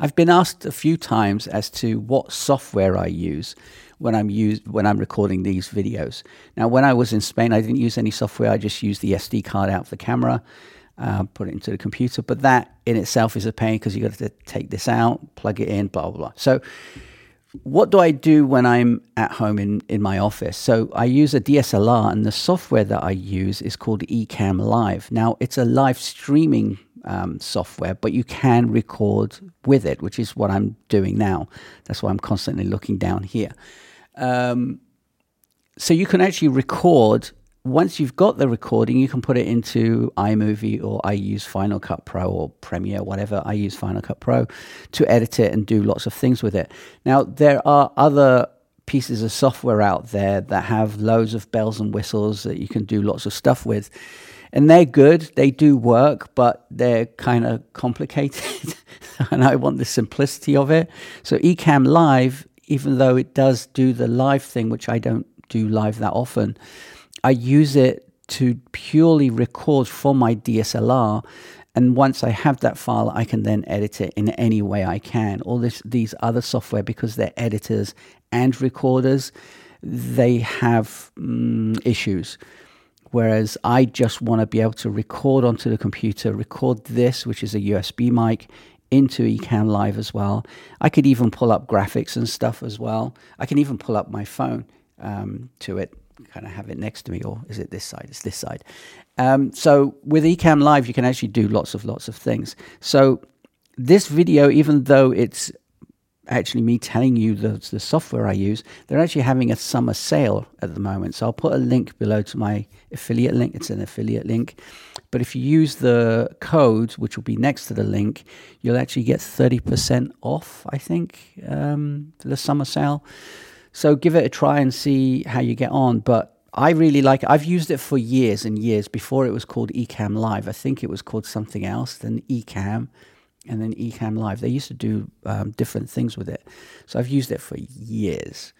I've been asked a few times as to what software I use when I'm used when I'm recording these videos. Now, when I was in Spain, I didn't use any software. I just used the SD card out for the camera, uh, put it into the computer. But that in itself is a pain because you've got to take this out, plug it in, blah blah blah. So, what do I do when I'm at home in in my office? So I use a DSLR, and the software that I use is called Ecamm Live. Now, it's a live streaming um, software, but you can record with it, which is what I'm doing now. That's why I'm constantly looking down here. Um, so you can actually record. Once you've got the recording, you can put it into iMovie or I use Final Cut Pro or Premiere, whatever. I use Final Cut Pro to edit it and do lots of things with it. Now, there are other pieces of software out there that have loads of bells and whistles that you can do lots of stuff with and they're good. They do work, but they're kind of complicated, and I want the simplicity of it. So Ecamm Live, even though it does do the live thing, which I don't do live that often, I use it to purely record from my DSLR. And once I have that file, I can then edit it in any way I can. All this, these other software, because they're editors and recorders, they have mm, issues. Whereas I just want to be able to record onto the computer, record this, which is a USB mic, into Ecamm Live as well. I could even pull up graphics and stuff as well. I can even pull up my phone um, to it, kind of have it next to me, or is it this side? It's this side. Um, so with Ecamm Live, you can actually do lots of lots of things. So this video, even though it's actually me telling you the, the software I use, they're actually having a summer sale at the moment. So I'll put a link below to my affiliate link. It's an affiliate link. But if you use the code, which will be next to the link, you'll actually get 30% off, I think, um, the summer sale. So give it a try and see how you get on. But I really like it. I've used it for years and years before it was called Ecamm Live. I think it was called something else than Ecamm and then Ecamm Live. They used to do um, different things with it. So I've used it for years.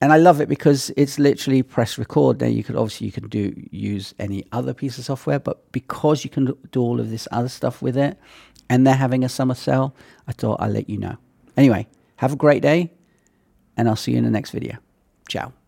And I love it because it's literally press record. Now you could obviously you can do use any other piece of software, but because you can do all of this other stuff with it, and they're having a summer sale, I thought I'd let you know. Anyway, have a great day, and I'll see you in the next video. Ciao.